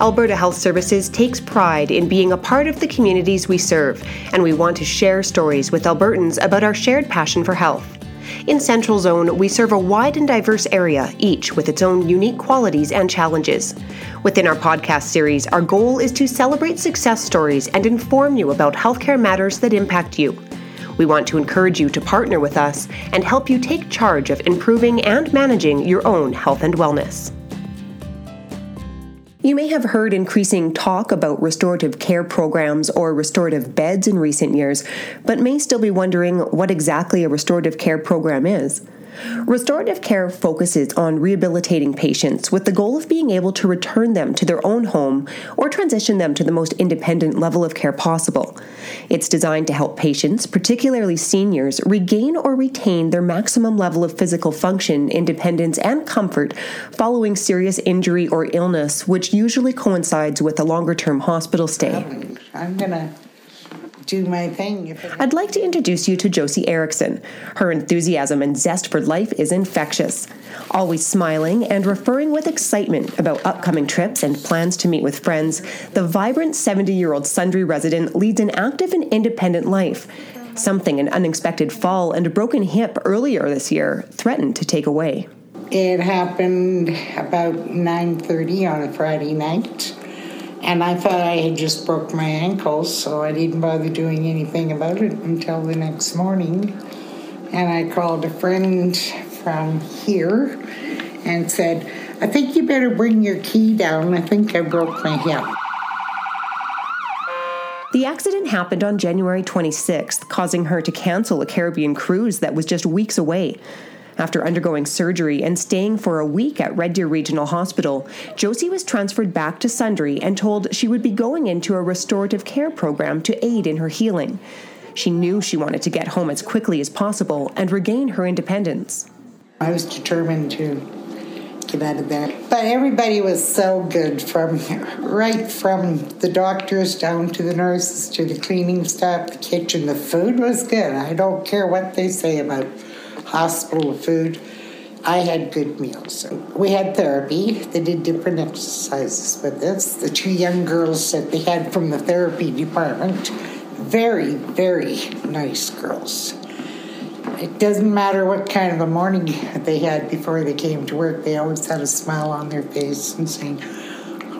Alberta Health Services takes pride in being a part of the communities we serve, and we want to share stories with Albertans about our shared passion for health. In Central Zone, we serve a wide and diverse area, each with its own unique qualities and challenges. Within our podcast series, our goal is to celebrate success stories and inform you about healthcare matters that impact you. We want to encourage you to partner with us and help you take charge of improving and managing your own health and wellness. You may have heard increasing talk about restorative care programs or restorative beds in recent years, but may still be wondering what exactly a restorative care program is. Restorative care focuses on rehabilitating patients with the goal of being able to return them to their own home or transition them to the most independent level of care possible. It's designed to help patients, particularly seniors, regain or retain their maximum level of physical function, independence, and comfort following serious injury or illness, which usually coincides with a longer term hospital stay. I'm going to do my thing. I'd like to introduce you to Josie Erickson. Her enthusiasm and zest for life is infectious. Always smiling and referring with excitement about upcoming trips and plans to meet with friends, the vibrant 70 year old Sundre resident leads an active and independent life. Something an unexpected fall and a broken hip earlier this year threatened to take away. It happened about 9:30 on a Friday night. And I thought I had just broke my ankles, so I didn't bother doing anything about it until the next morning. And I called a friend from here and said, I think you better bring your key down. I think I broke my hip. The accident happened on January 26th, causing her to cancel a Caribbean cruise that was just weeks away. After undergoing surgery and staying for a week at Red Deer Regional Hospital, Josie was transferred back to Sundre and told she would be going into a restorative care program to aid in her healing. She knew she wanted to get home as quickly as possible and regain her independence. I was determined to get out of there. But everybody was so good from right from the doctors down to the nurses to the cleaning staff, the kitchen. The food was good. I don't care what they say about hospital food. I had good meals. We had therapy. They did different exercises with us. The two young girls that they had from the therapy department, very, very nice girls. It doesn't matter what kind of a morning they had before they came to work, they always had a smile on their face and saying,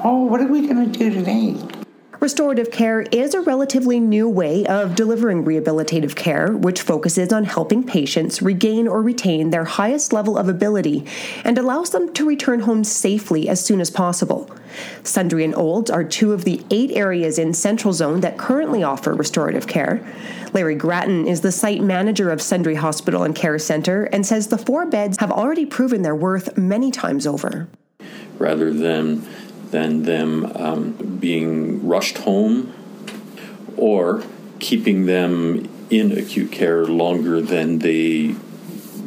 Oh, what are we going to do today? Restorative care is a relatively new way of delivering rehabilitative care, which focuses on helping patients regain or retain their highest level of ability and allows them to return home safely as soon as possible. Sundre and Olds are two of the eight areas in Central Zone that currently offer restorative care. Larry Grattan is the site manager of Sundre Hospital and Care Center and says the four beds have already proven their worth many times over. Rather than than them um, being rushed home or keeping them in acute care longer than they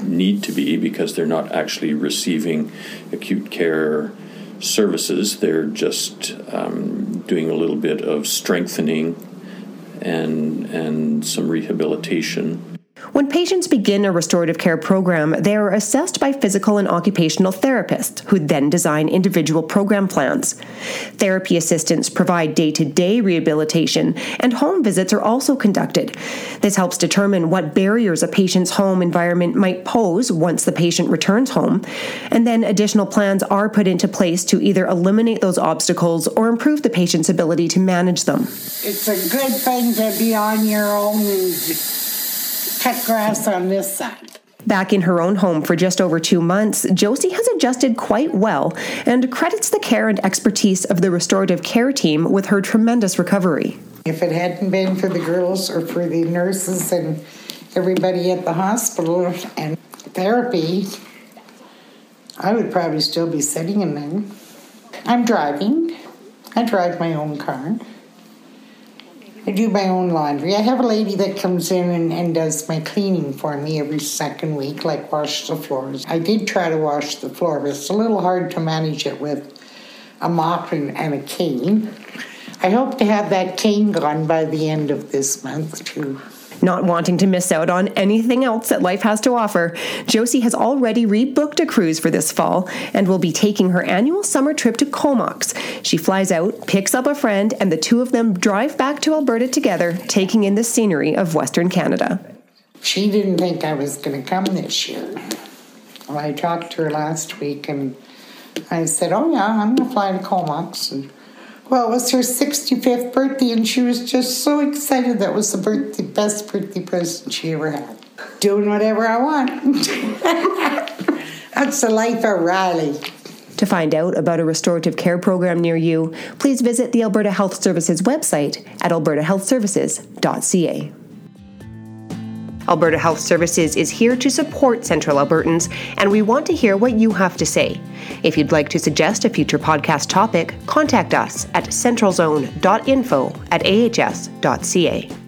need to be because they're not actually receiving acute care services. They're just um, doing a little bit of strengthening and and some rehabilitation when patients begin a restorative care program, they are assessed by physical and occupational therapists, who then design individual program plans. Therapy assistants provide day to day rehabilitation, and home visits are also conducted. This helps determine what barriers a patient's home environment might pose once the patient returns home, and then additional plans are put into place to either eliminate those obstacles or improve the patient's ability to manage them. It's a good thing to be on your own cut grass on this side. Back in her own home for just over two months, Josie has adjusted quite well and credits the care and expertise of the restorative care team with her tremendous recovery. If it hadn't been for the girls or for the nurses and everybody at the hospital and therapy, I would probably still be sitting in there. I'm driving. I drive my own car. I do my own laundry. I have a lady that comes in and, and does my cleaning for me every second week, like wash the floors. I did try to wash the floor, but it's a little hard to manage it with a mop and, and a cane. I hope to have that cane gone by the end of this month, too. Not wanting to miss out on anything else that life has to offer, Josie has already rebooked a cruise for this fall and will be taking her annual summer trip to Comox. She flies out, picks up a friend, and the two of them drive back to Alberta together, taking in the scenery of Western Canada. She didn't think I was going to come this year. Well, I talked to her last week and I said, Oh, yeah, I'm going to fly to Comox. And, well, it was her 65th birthday, and she was just so excited. That was the birthday, best birthday present she ever had. Doing whatever I want. That's the life of Riley. To find out about a restorative care program near you, please visit the Alberta Health Services website at albertahealthservices.ca. Alberta Health Services is here to support Central Albertans, and we want to hear what you have to say. If you'd like to suggest a future podcast topic, contact us at centralzone.info at ahs.ca.